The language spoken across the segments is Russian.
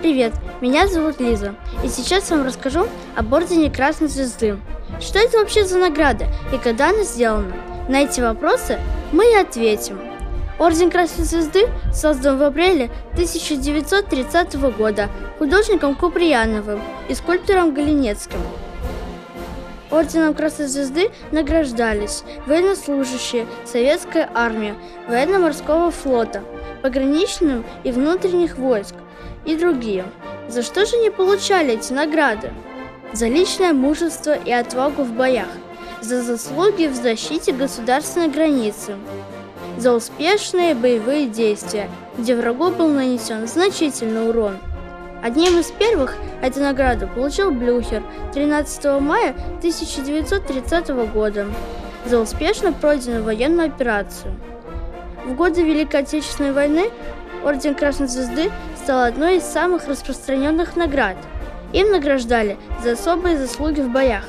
Привет, меня зовут Лиза, и сейчас вам расскажу об Ордене Красной Звезды. Что это вообще за награда и когда она сделана? На эти вопросы мы и ответим. Орден Красной Звезды создан в апреле 1930 года художником Куприяновым и скульптором Галинецким. Орденом Красной Звезды награждались военнослужащие Советской армии, военно-морского флота, пограничным и внутренних войск и другие. За что же не получали эти награды? За личное мужество и отвагу в боях, за заслуги в защите государственной границы, за успешные боевые действия, где врагу был нанесен значительный урон – Одним из первых эту награду получил Блюхер 13 мая 1930 года за успешно пройденную военную операцию. В годы Великой Отечественной войны Орден Красной Звезды стал одной из самых распространенных наград. Им награждали за особые заслуги в боях.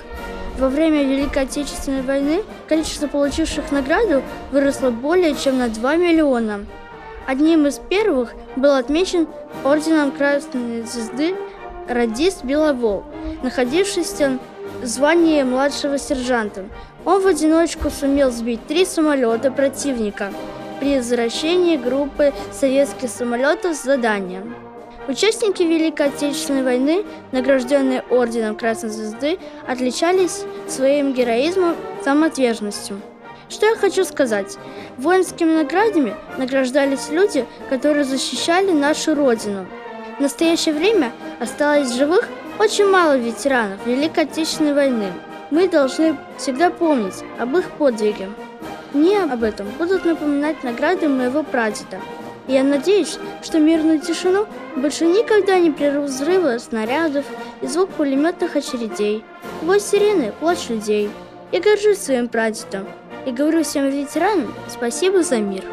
Во время Великой Отечественной войны количество получивших награду выросло более чем на 2 миллиона. Одним из первых был отмечен орденом Красной Звезды радист Беловол, находившийся в звании младшего сержанта. Он в одиночку сумел сбить три самолета противника при возвращении группы советских самолетов с заданием. Участники Великой Отечественной войны, награжденные Орденом Красной Звезды, отличались своим героизмом самоотверженностью. Что я хочу сказать? Воинскими наградами награждались люди, которые защищали нашу Родину. В настоящее время осталось живых очень мало ветеранов Великой Отечественной войны. Мы должны всегда помнить об их подвиге. Мне об этом будут напоминать награды моего прадеда. Я надеюсь, что мирную тишину больше никогда не прервут взрывы снарядов и звук пулеметных очередей, вой сирены, плач людей. Я горжусь своим прадедом, и говорю всем ветеранам спасибо за мир.